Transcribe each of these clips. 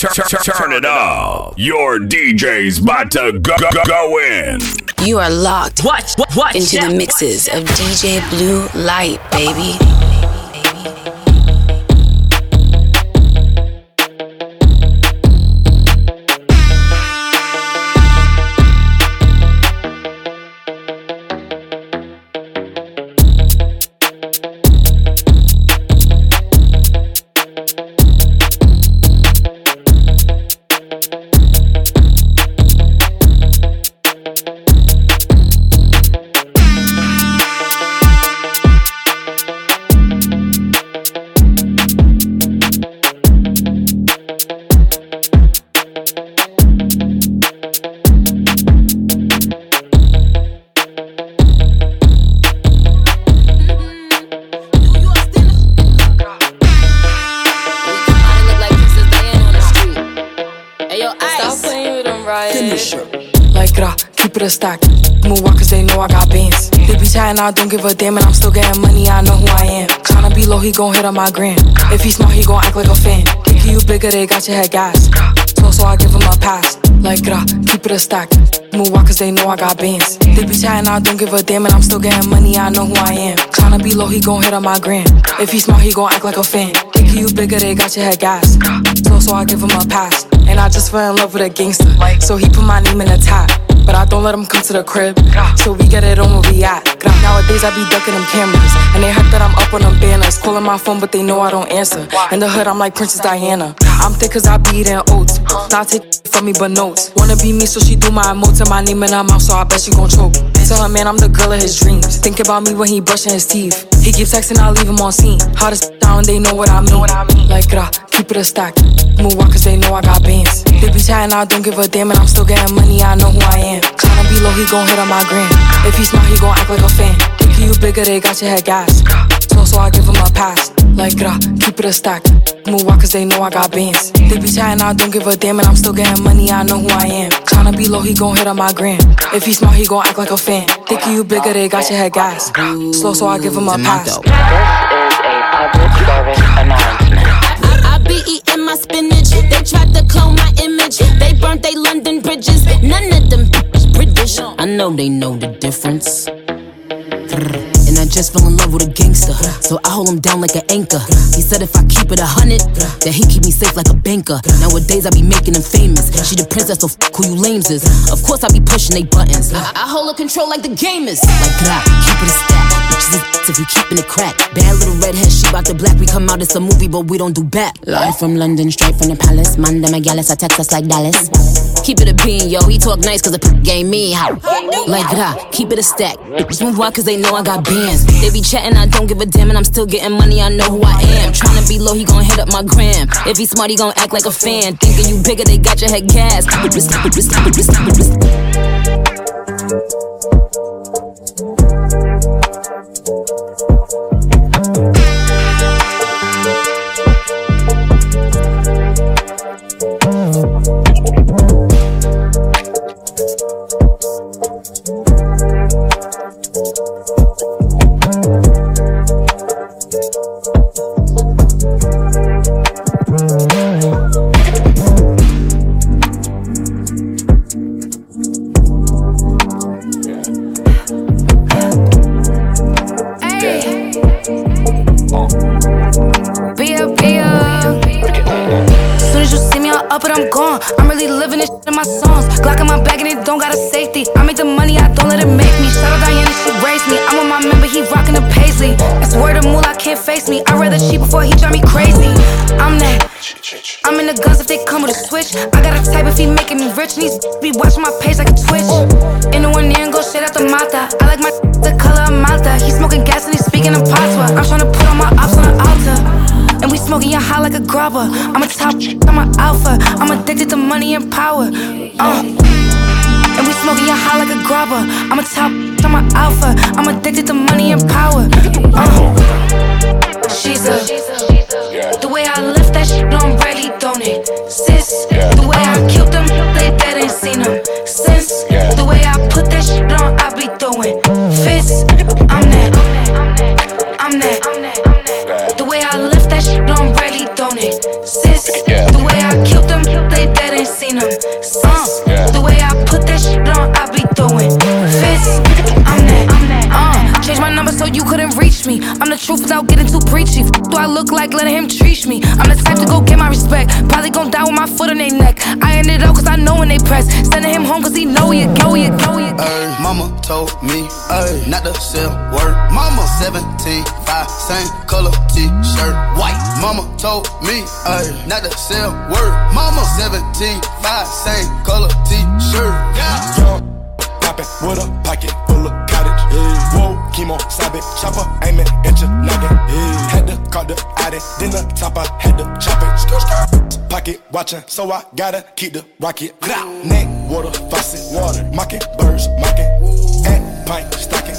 Turn, turn, turn it up. Your DJ's about to go, go, go in. You are locked Watch, watch, watch into the mixes of DJ Blue Light, baby. Keep it a stack. Move on cause they know I got bands. They be chatting, I don't give a damn, and I'm still getting money, I know who I am. Tryna be low, he gon' hit on my gram. If he smart, he gon' act like a fan. Think you bigger, they got your head gas. So, so I give him a pass. Like rah, keep it a stack. Move on cause they know I got bands. They be chatting, I don't give a damn, and I'm still getting money, I know who I am. Tryna be low, he gon' hit on my gram. If he smart, he gon' act like a fan. Think you bigger, they got your head gas. So, so I give him a pass. And I just fell in love with a gangster. So he put my name in the top. But I don't let him come to the crib. So we get it on where we at. Nowadays I be ducking them cameras. And they hype that I'm up on them banners. Calling my phone, but they know I don't answer. In the hood, I'm like Princess Diana. I'm thick cause I be eating oats. Not take from me, but notes. Wanna be me, so she do my emotes and my name in her mouth, so I bet she gon' choke. Tell her, man, I'm the girl of his dreams. Think about me when he brushing his teeth. He keeps texting, I leave him on scene. Hottest down, they know what I mean. Like, rah, keep it a stack. Move on cause they know I got bands. They be chatting, I don't give a damn, and I'm still getting money, I know who I am. Tryna be low, he gon' hit on my gram. If he smart, he gon' act like a fan. Think you bigger, they got your head gas. So, so I give him a pass. Like, rah, keep it a stack. Move on cause they know I got bands. They be chatting, I don't give a damn, and I'm still getting money, I know who I am. Tryna be low, he gon' hit on my gram. If he smart, he gon' act like a fan. Think you bigger, they got your head gas. Slow, so I give him a pass. This is a public service announcement. Be eating my spinach. They tried to clone my image. They burnt they London bridges. None of them British. I know they know the difference. Just fell in love with a gangster. So I hold him down like an anchor. He said if I keep it a hundred, that he keep me safe like a banker. Nowadays I be making him famous. She the princess, so f who you lames is. Of course I be pushing they buttons. I, I hold her control like the gamers. Like that, keep it a stack. Bitches is if we keeping it crack. Bad little redhead, she bout the black. We come out, it's a movie, but we don't do back. Live from London, straight from the palace. Man, them a I text us like Dallas. Keep it a bean, yo. He talk nice cause the p- game me how. Like that, keep it a stack. Bitches move on cause they know I got bands. They be chatting, I don't give a damn, and I'm still getting money, I know who I am. Tryna be low, he gon' hit up my gram. If he smart, he gon' act like a fan. Thinking you bigger, they got your head gas. Smoking your high like a grabber. I'm a top, I'm a alpha. I'm addicted to money and power. Uh. And we smoking your high like a grabber. I'm a top, I'm a alpha. I'm addicted to money and power. Uh. She's a. The way I lift that shit on Bradley, don't it? Sis, the way I killed them, they dead ain't seen them since. The way I put that shit on, I be throwing fists. Respect, letting him treat me. I'm the type to go get my respect. Probably gon' die with my foot on their neck. I ended up cause I know when they press. Sending him home cause he know he a go, he a go, he a go. Ay, mama told me, ay, not to sell word. Mama 17, 5, same color t-shirt, white. Mama told me, ay, not to sell word. Mama 17, 5, same color t-shirt. Yeah. Young, poppin' with a pocket full of cottage. Yeah. Whoa, chemo, sabit, chopper, aiming your noggin. Yeah. Had to call the addict, then the top I had to chop it. Skr, skr. Pocket watchin', so I gotta keep the rocket. Neck, water, faucet, water, mocking, birds, mocking. At pint, stocking,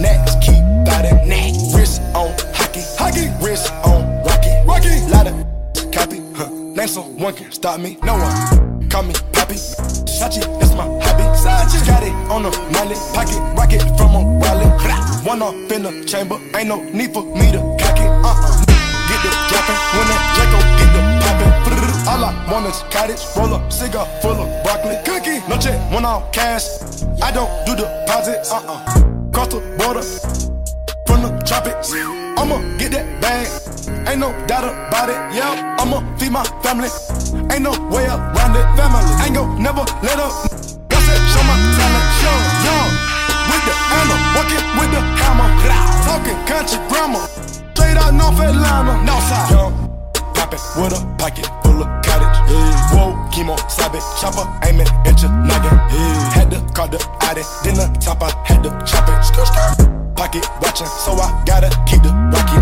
next, keep biting. Neck, wrist on hockey, hockey, wrist on rocky, rocky. Lot of copy, huh? Name someone can stop me, no one. Call me Poppy, Sachi, that's my hobby. Sachi, got it on the money, pocket rocket from a Raleigh. One off in the chamber, ain't no need for me to cock it. Uh-uh. Get the dropping when that Draco get the popping. All I want is cottage, roll up, cigar full of broccoli, cookie. No check, one off cash. I don't do deposits. Uh-uh. Cross the border the tropics. I'ma get that bag, ain't no doubt about it. Yeah, I'ma feed my family, ain't no way around it. Family, ain't gon' never let up. That show my talent, show young with the hammer, working with the hammer, talking country grammar, straight out North Atlanta, Northside. Young, poppin' with a pocket full of cottage. Yeah. Whoa, chemo, sabit, chopper, aiming at your noggin. Yeah. Had to call the addict, then the top I had to chop it. Skr, skr. Pocket watchin', so I gotta keep the rocket.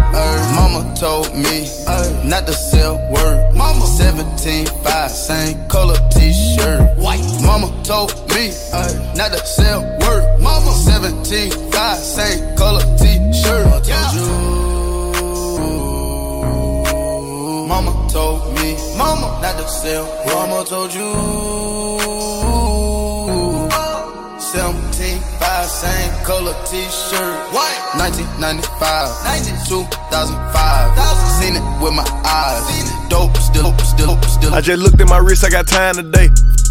Mama told me ay, not to sell word. Mama 17, 5, same color t-shirt. White. Mama told me ay, not to sell word. Mama 17, 5, same color t-shirt. Yeah. Mama told me, Mama not to sell. Mama told you. 17, 5, same color t-shirt. White. 1995, 2005. Seen it with my eyes. Dope, still, still, still. I just looked at my wrist, I got time today.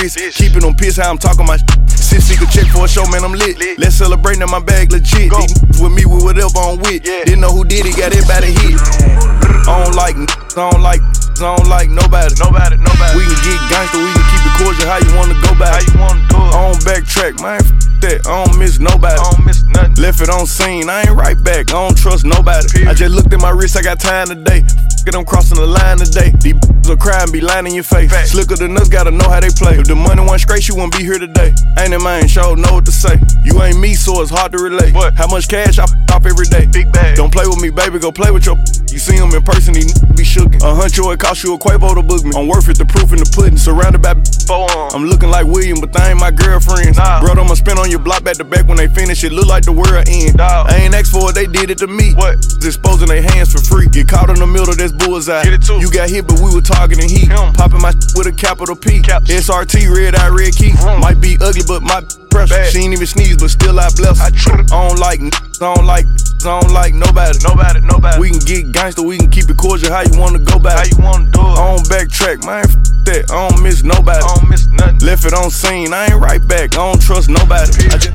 wrist. Keeping them pissed how I'm talking my shit. Six figure check for a show, man, I'm lit. Let's celebrate now my bag legit. These niggas with me with whatever I'm with. Didn't know who did it, got it by the hit. I don't like, I don't like, I don't like nobody. Nobody, nobody. We can get gangster, we can keep it cordial. How you wanna go back? How you wanna do it? I don't backtrack, man. F- that. I don't miss nobody. I don't miss nothing. Left it on scene, I ain't right back. I don't trust nobody. I just looked at my wrist, I got time today. F- it, I'm crossing the line today. These b****s will cry and be lying in your face. Slicker than us, gotta know how they play. If the money wasn't straight, you wouldn't be here today. Ain't in mind, show know what to say. You ain't me, so it's hard to relate. What? How much cash I f- off every day? Big bag. Don't play with me, baby, go play with your. You see him in person, n- be shookin'. A huncho, it cost you a Quavo to book me. I'm worth it, the proof in the pudding. Surrounded by four. I'm looking like William, but they ain't my girlfriends. Nah. Bro, I'ma spin on your block back to back when they finish. It look like the world end. I ain't asked for it, they did it to me. What? Exposing their hands for free. Get caught in the middle, that's bullseye. Get it too. You got hit, but we were targeting heat. Popping my with a capital P. SRT, red eye, red key. Might be ugly, but my pressure. She ain't even sneeze, but still I bless. I, I don't like, n- I don't like, I don't like nobody. Nobody, nobody. We can get gangster, we can keep it cordial. How you wanna go back? How you wanna do it? I don't backtrack, man. F- that. I don't miss nobody. I don't miss nothing. Left it on scene, I ain't right back. I don't trust nobody. I just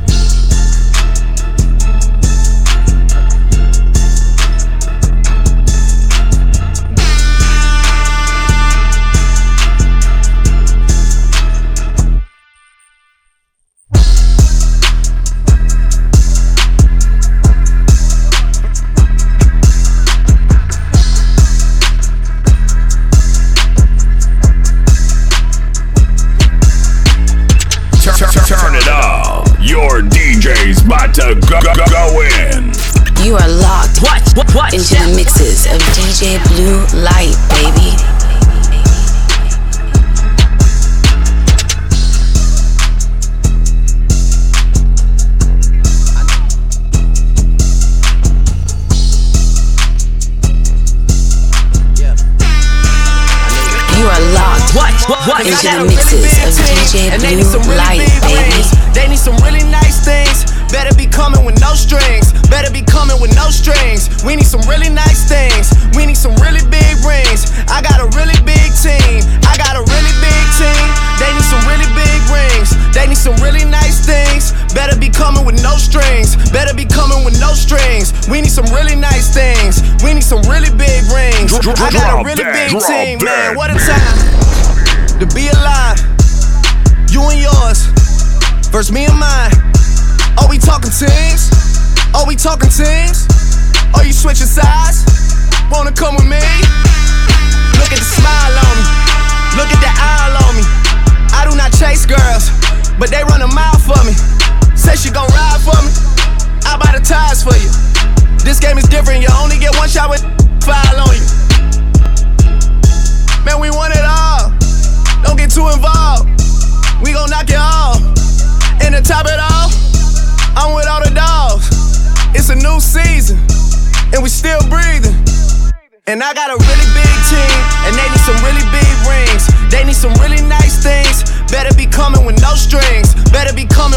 Turn, it up. Your DJ's about to go, go, go in. You are locked what, what, what, into the mixes of DJ Blue Light, baby. What, what, what? Into the mixes of DJ Blue Light, baby. They need some really nice things. Better be coming with no strings. Better be coming with no strings. We need some really nice things. We need some really big rings. I got a really big team. I got a really big team. They need some really big rings. They need some really nice things. Better be coming with no strings. Better be coming with no strings. We need some really nice things. We need some really big rings. I got a really big team, man. What a time to be alive. You and yours versus me and mine. Are we talking teams? Are we talking teams? Are you switching sides? Wanna come with me? Look at the smile on me. Look at the eye on me. I do not chase girls, but they run a mile for me. Say she gon' ride for me. I buy the tires for you. This game is different. You only get one shot with file on you. Man, we want it all. Don't get too involved. We gon' knock it off. And to top it off, I'm with all the dogs. It's a new season, and we still breathing. And I got a really big team, and they need some really big rings. They need some really nice things. Better be coming with no strings. Better be coming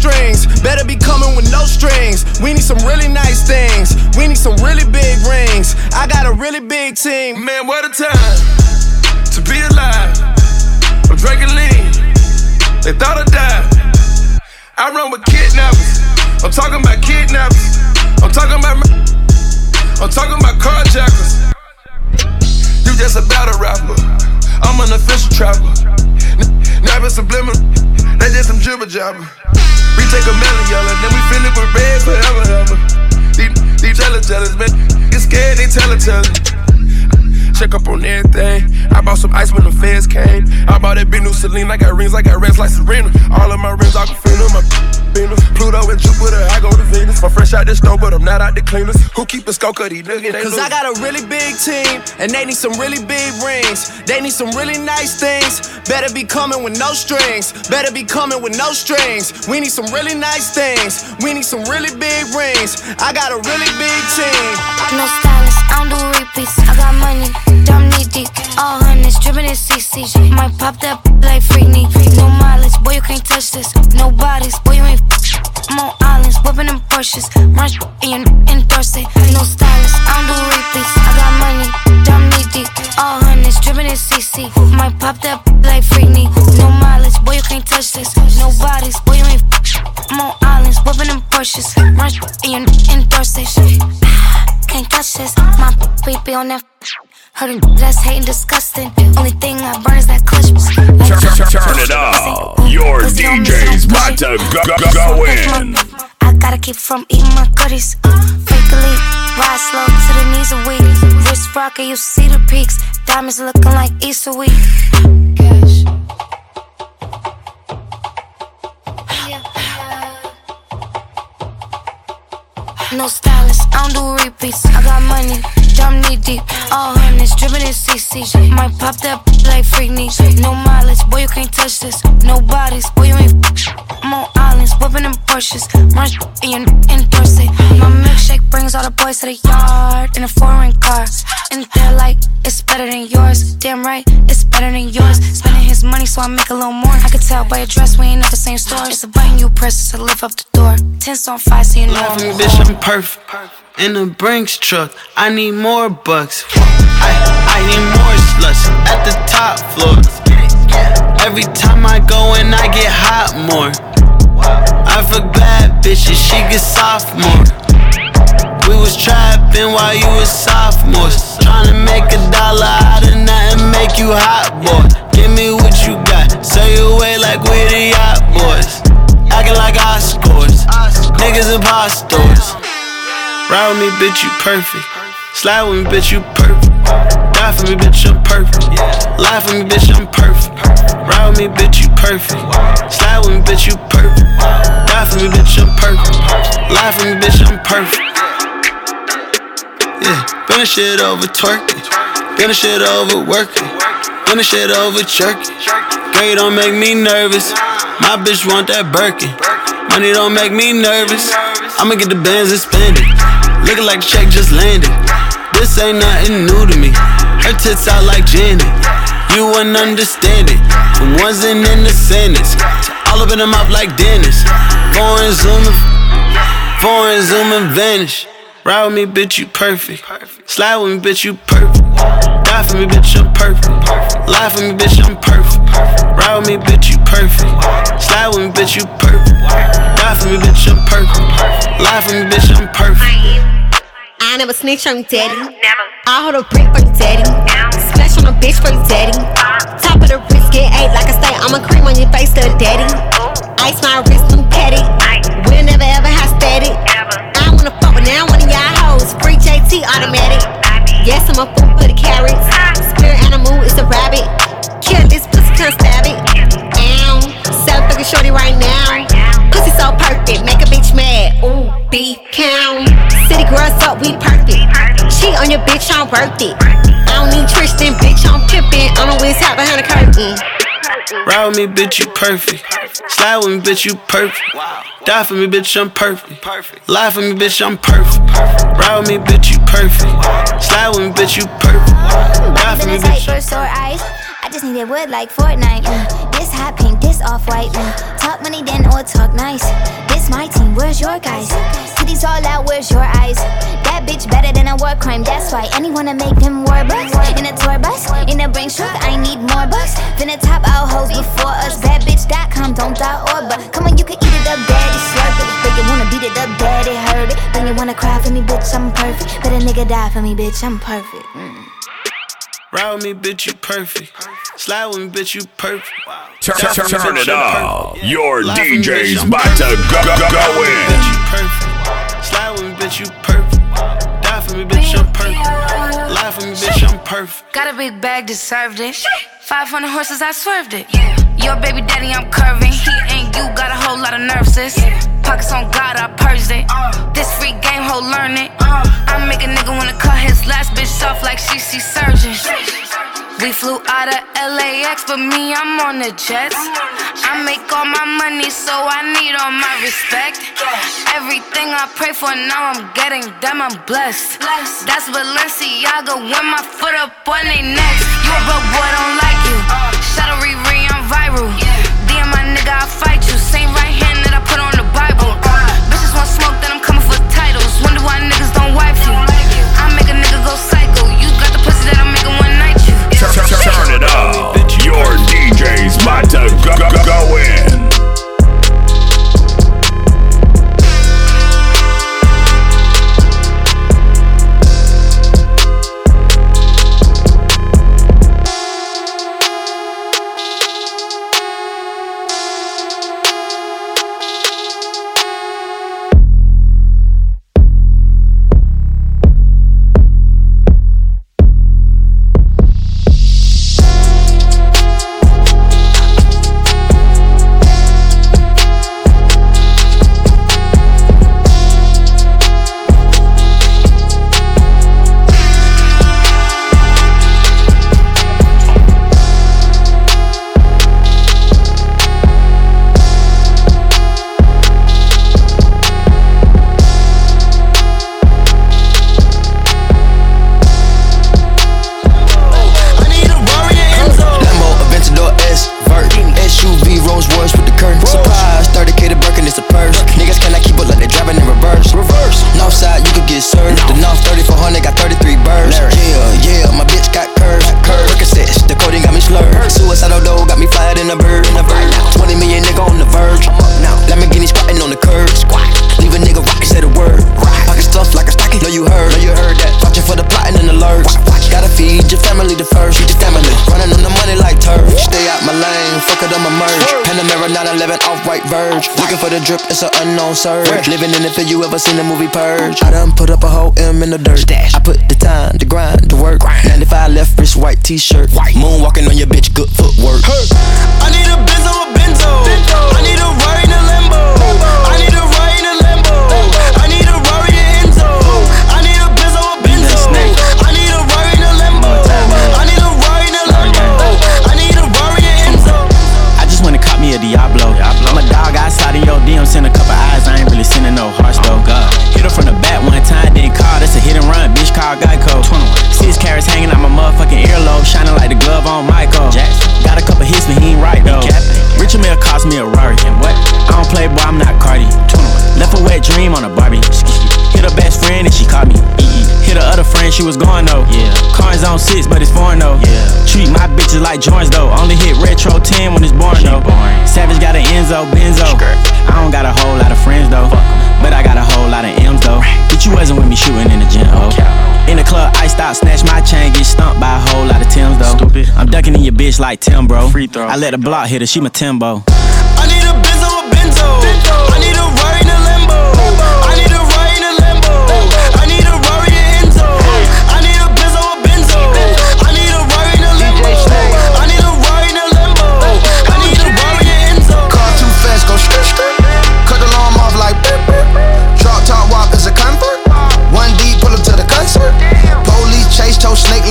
strings. Better be coming with no strings. We need some really nice things. We need some really big rings. I got a really big team. Man, what a time to be alive. I'm drinking lean. They thought I died. I run with kidnappers. I'm talking about kidnappers. I'm talking about. I'm talking about carjackers. You just a battle rapper. I'm an official trapper. Never subliminal. They just some jibber jabber. Take a melon yellow, then we fill it with red forever, ever. These, these jealous, jealous, man. Get scared, they tell it, tell check up on everything. I bought some ice when the feds came. I bought that big new Celine. I got rings, I got rings like Serena. All of my rings, I can feel them. My. Pluto and Jupiter, I go to Venus. I'm fresh out the snow, but I'm not out the cleaners. Who keep a skull cut? These niggas, Cause I got a really big team, and they need some really big rings. They need some really nice things. Better be coming with no strings. Better be coming with no strings. We need some really nice things. We need some really big rings. I got a really big team. No stylist, I don't do repeats. I got money, dumb knee deep. All hundreds, dripping in CC. Might pop that like Freakney. No mileage, boy, you can't touch this. No bodies, boy, you ain't. I'm on islands, whipping them Porsches. Run and endorse it. No stylist, I don't do repeats. I got money, dumb knee deep. All hundreds, dripping in CC. Might pop that like Freakney. No mileage, boy, you can't touch this. No bodies, boy, you ain't. I'm on islands, whipping them Porsches. Run and endorse it. Can't touch this. My baby on that. Heard him that's hating disgusting. Only thing I burn is that clutch. Like, Turn it up. Your DJ's about to go, go, go in. I gotta keep from eating my goodies. Fakely, ride slow to the knees are weak. Wrist rocker, you see the peaks. Diamonds looking like Easter week. Cash. No stylist, I don't do repeats. I got money, dumb knee deep. All hundreds, dripping in CC. Might pop that like Freakney. No mileage, boy, you can't touch this. No bodies, boy, you ain't. I'm on islands, whipping them Porsches. Run and endorse it. My milkshake brings all the boys to the yard in a foreign car. And they're like, it's better than yours. Damn right, it's better than yours. Spending his money, so I make a little more. I could tell by your dress, we ain't at the same store. It's a button you press to lift up the door. Tense on fire, so you know I'm Laughing, bitch, I'm perfect. In a Brinks truck, I need more bucks. I, I need more sluts at the top floor. Every time I go in, I get hot more. I fuck bad bitches, she get sophomore. We was trapping while you was sophomores. Trying to make a dollar out of nothing, make you hot, boy. Give me what you got, sell you away like we the yacht boys. Acting like I scores, niggas impostors. Ride with me, bitch, you perfect. Slide with me, bitch, you perfect. Die for me, bitch, I'm perfect. Lie for me, bitch, I'm perfect. Ride with me, bitch, you perfect. Slide with me, bitch, you perfect. Die for me, bitch, I'm perfect. Lie for me, bitch, I'm perfect. Yeah, the shit over twerking. The shit over working. The shit over jerking. Gray don't make me nervous. My bitch want that Birkin. Money don't make me nervous. I'ma get the bands and spend it. Looking like the check just landed. This ain't nothing new to me. Her tits out like Janet. You wouldn't understand it. From ones in the sentence. All up in the mouth like Dennis. Foreign zooming. Foreign zooming vanish. Ride with me, bitch, you perfect. Slide with me, bitch, you perfect. Die for me, bitch, I'm perfect. Lie for me, bitch, I'm perfect. Ride with me, bitch, you perfect. Slide with me, bitch, you perfect. Die for me, bitch, I'm perfect. Lie for me, bitch, I'm perfect. I never snitch on you, daddy. I hold a brick for you, daddy. Splash on a bitch for you, daddy. Top of the wrist, get eight like I say. I'm a cream on your face, little daddy. Worth it. I don't need Tristan, bitch, I'm pimpin'. I'm always hat behind the curtain. Ride with me, bitch, you perfect. Slide with me, bitch, you perfect. Die for me, bitch, I'm perfect. Lie for me, bitch, I'm perfect. Ride with me, bitch, you perfect. Slide with me, bitch, you perfect. Die for me, bitch. for sore eyes. I just needed wood like Fortnite. Mm. This hot pink, this off white. Mm. Talk money, then or talk nice. This my team, where's your guys? Titties all out, where's your eyes? That bitch better than a war crime, that's why. Anyone to make them war bucks. In a tour bus, in a Brinks truck, I need more bucks. than Finna top out hoes before us. Badbitch.com, don't die or but. Come on, you can eat it up, daddy, slurp it. But you wanna beat it up, daddy, hurt it. Then you wanna cry for me, bitch, I'm perfect. But a nigga die for me, bitch, I'm perfect. Mm. Ride with me, bitch, you perfect. Slide with me, bitch, you perfect. Turn, Die for me, turn it I'm up. Your Lie for me, bitch, DJ's about to perfect. go, go, go in. Bitch, you perfect. Slide with me, bitch, you perfect. For bitch, I'm perfect. For me, bitch, I'm perfect. Got a big bag, deserved it. 500 horses, I swerved it. Your baby daddy, I'm curving. He ain't you, got a whole lot of nerves, sis. Pockets on God, I purged it. This free game, ho, learn it. I make a nigga wanna cut his last bitch off like she see surgeon. We flew out of LAX, but me, I'm on the jets. I make all my money, so I need all my respect. Everything I pray for, now I'm getting them, I'm blessed. That's Balenciaga when my foot up on they necks. You a broke boy, don't like you. Shadow Riri, I'm viral. DM my nigga, I fight you. Same Your DJ's about to go, go, go in. Panamera 911 off white verge. Looking for the drip, it's an unknown surge. Living in the field, you ever seen the movie Purge? I done put up a whole M in the dirt. I put the time, the grind, the work. 95 left wrist, white t-shirt. Moonwalking on your bitch, good footwork. I need a Benzo, a Benzo. I need a ride sending no hearts though. Hit her from the back one time, then call, that's a hit and run, bitch called Geico. Six carats hanging out my motherfucking earlobe, shining like the glove on Michael. Got a couple hits, she was going though. Yeah. Cars on six, but it's foreign though. Yeah. Treat my bitches like joints though. Only hit retro 10 when it's born though. Savage got an Enzo, Benzo. I don't got a whole lot of friends though. But I got a whole lot of M's though. Bitch, you wasn't with me shooting in the gym, oh. In the club, I stop, snatch my chain, get stumped by a whole lot of Tims though. Stupid. I'm ducking in your bitch like Tim, bro. Free throw. I let the block hit her, she my Timbo.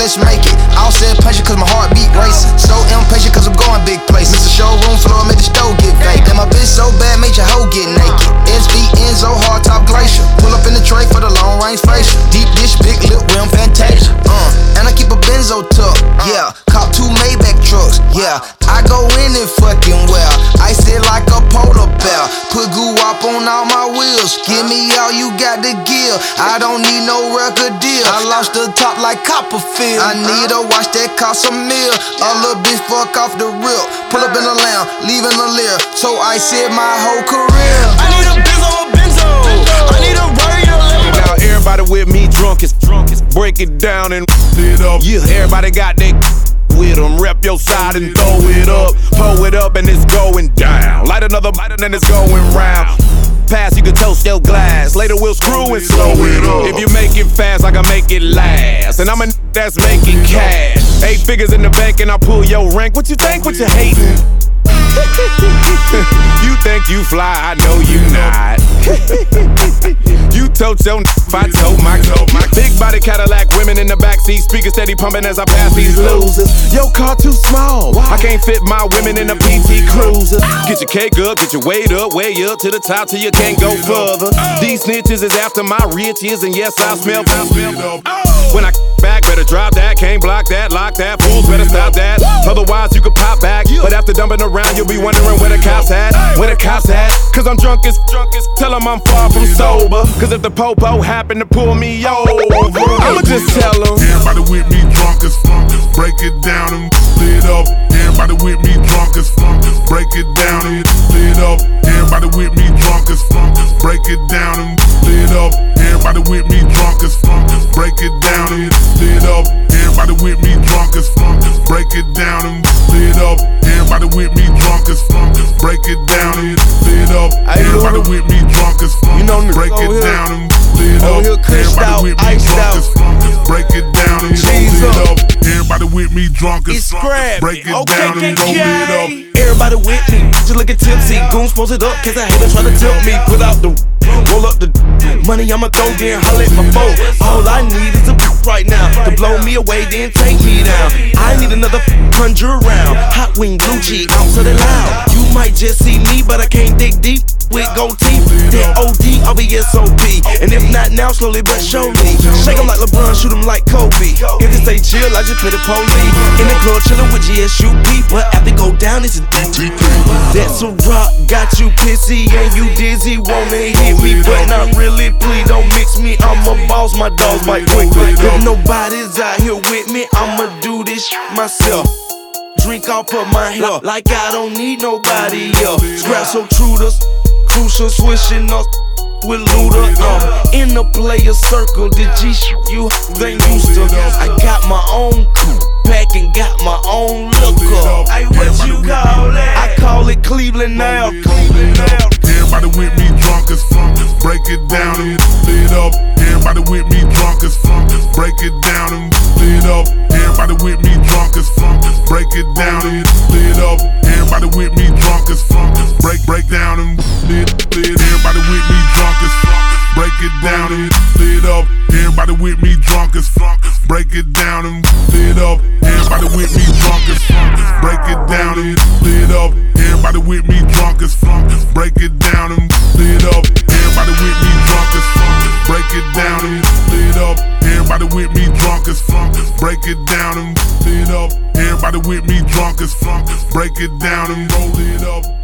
Let's make it. All said punch it cause my heart beat racing. So impatient cause I'm going big places. Mr. Showroom floor, made the stove get vacant. And my bitch so bad, made your hoe get naked. SV Enzo, hard top glacier. Pull up in the tray for the long range facial. Deep dish, big lip, rim fantasia. Uh, and I keep a benzo tuck. Yeah, two Maybach trucks. Yeah, I go in it fucking well. I sit like a polar bear. Put goo up on all my wheels. Give me all you got to give. I don't need no record deal. I lost the top like Copperfield. I need a watch that cost a meal. A little bitch fuck off the rip. Pull up in the lounge, leaving a leer. So I said my whole career. I need a Benzo, a Benzo. I need a Rari in a Lambo. Now everybody with me drunk as drunk as break it down and it up. Yeah, everybody got that with them. Rep your side and throw it up. Pull it up and it's going down. Light another light and it's going round. Pass, you can toast your glass. Later we'll screw and slow it up. If you make it fast, I can make it last. And I'm a n- that's making cash. Eight figures in the bank and I pull your rank. What you think? What you hating? you think you fly, I know you not. you told your n- I told my told my big body Cadillac women in the backseat, speaker steady pumping as I pass these losers. Your car too small, I can't fit my women in a PT Cruiser. Get your cake up, get your weight up, way up to the top till you can't go further. These snitches is after my riches, and yes I smell. I smell when I back, better drop that, can't block that, lock that, fools better stop that. Otherwise you could pop back, but after dumping around you'll be wondering where the cops at, where the cops at. Cause I'm drunk as drunk as tell 'em I'm far from sober. Cause if the popo happen to pull me over, I'ma just tell 'em. Everybody with me drunk as funk. Break it down and split up. Everybody with me drunk as funk. Break it down and split up. Everybody with me drunk as funk. Break it down and split up. Everybody with me drunk as funk. Break it down and split up. Everybody with me drunk as funk. Break it down and split up. Everybody with me drunk as funk. Break it down and split up. Everybody with me drunk as funk. Break it down and Over up. Everybody out, with me iced drunk as. Break it down and roll it up. Everybody with me drunk as Break it down and roll it up. Everybody with me, just looking tipsy. Goons post it up, cause I hate try to tilt me. Put out the roll up the money, I'ma throw then holla at my phone. All I need is a right now to blow me away, then take me down. I need another hundred round. Hot wing, blue cheek, out to the loud. You might just see me, but I can't dig deep with gold teeth. Then OD, I'll be SOP. And if not now, slowly but surely. Shake 'em like LeBron, shoot 'em like Kobe. If they say chill, I just put a police. In the club, chillin' with GSUP. But after go down, it's a DTP. That's a rock, got you pissy and you dizzy. Wanna hit me, but not really. Please don't mix me. I'm a boss, my dogs bite quickly. If nobody's out here with me, I'ma do this myself. Drink off of my hair like I don't need nobody else. Scrap so true to crucial swishing us with Luda. Uh, in the player circle, the G shit you ain't used to. I got my own pack and got my own liquor. Hey, what you call that? I call it Cleveland now. Everybody with me drunk as funk. Break it down and split up. Everybody with me drunk as funk. Break it down and split up. Everybody with me. Break it down and split up. Everybody with me drunk as funk. Break break down and split split. Everybody with me drunk as funk. Break it down and it up. Everybody with me drunk as fuck. Break it down and it up. Everybody with me drunk as fuck. Break it down and it up. Everybody with me drunk as fuck. Break it down and it up. Everybody with me drunk as fuck. Break it down and it up. Everybody with me drunk as fuck. Break it down and it up. Everybody with me drunk as fuck. Break it down and roll it up.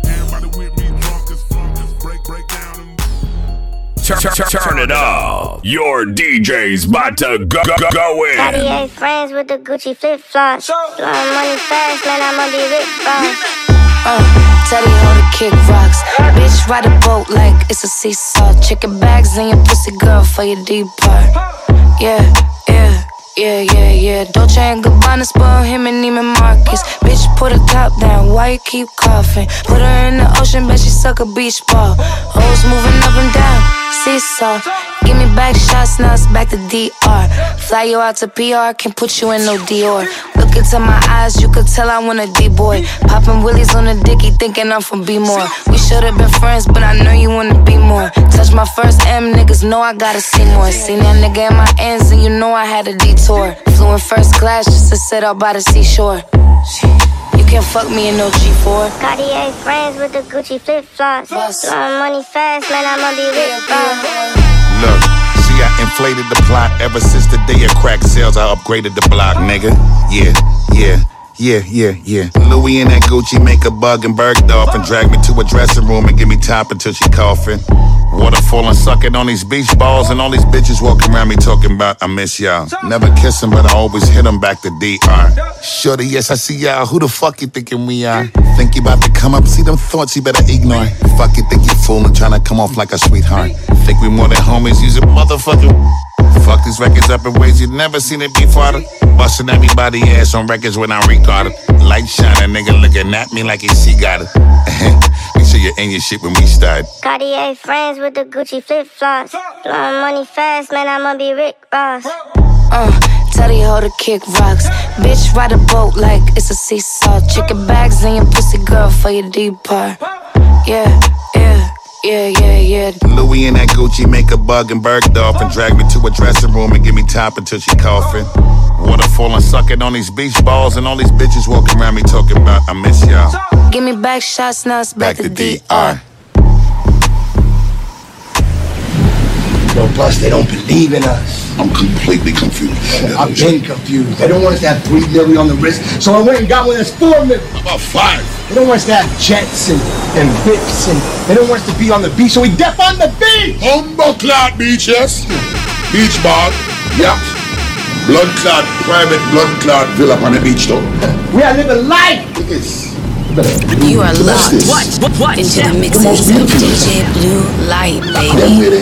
Turn, turn, turn it up. Your DJ's about to go, go, go in. Cartier friends with the Gucci flip flops. Blowing money fast, man, I'ma be rich, boss. Uh, Teddy hold the kick rocks. Bitch, ride a boat like it's a seesaw. Chicken bags in your pussy, girl, for your deep part. Yeah, yeah. Yeah, yeah, yeah. Dolce and Gabbana spoil him and Neiman Marcus. Bitch, put her top down. Why you keep coughing? Put her in the ocean, bet she suck a beach ball. Hoes moving up and down. Seesaw. Give me back shots, now it's back to DR. Fly you out to PR, can't put you in no Dior. Look into my eyes, you could tell I want a D-boy. Popping willies on the dicky, thinking I'm from B-more. We should've been friends, but I know you wanna be more. Touch my first M, niggas know I gotta see more. Seen that nigga in my ends, and you know I had a detour. Flew in first class just to sit out by the seashore. You can't fuck me in no G4. Cartier friends with the Gucci flip flops. Blowing money fast, man, I'ma be rich, boss. Look, see, I inflated the plot ever since the day of crack sales. I upgraded the block, nigga. Yeah, yeah. Yeah, yeah, yeah. Louis and that Gucci make a bug and Bergdorf and drag me to a dressing room and give me top until she coughing. Waterfall and sucking on these beach balls and all these bitches walking around me talking about I miss y'all. Never kiss 'em, but I always hit 'em back to DR. Shorty, yes, I see y'all. Who the fuck you thinking we are? Think you about to come up, see them thoughts you better ignore. Fuck you think you fooling, trying to come off like a sweetheart. Think we more than homies, use a motherfucking. Fuck these records up in ways you've never seen it before. Busting everybody ass on records when I record it. Light shining, nigga looking at me like he see got it. Make sure you're in your shit when we start. Cartier friends with the Gucci flip flops. Blowing money fast, man, I'ma be Rick Ross. Uh, Teddy hold to kick rocks. Bitch, ride a boat like it's a seesaw. Chicken bags in your pussy, girl, for your deep part. Yeah, yeah, yeah, yeah, yeah. Louis and that Gucci make a bug and Bergdorf and drag me to a dressing room and give me top until she coughing. Waterfall and sucking on these beach balls and all these bitches walking around me talking about I miss y'all. Give me back shots, now it's back, Back to to DR. Yo, plus they don't believe in us. I'm completely confused. I've been confused. They don't want us to have three million on the wrist, so I went and got one that's four million. About five. They don't want us to have jets and, and whips, and they don't want us to be on the beach, so we def on the beach. Humble clot beach, yes. Beach bar. Yeah. Blood clot, private blood clot villa on the beach though. We are living life. Yes. You are locked What? What? What? into the mix. of DJ Blue Light, Them baby.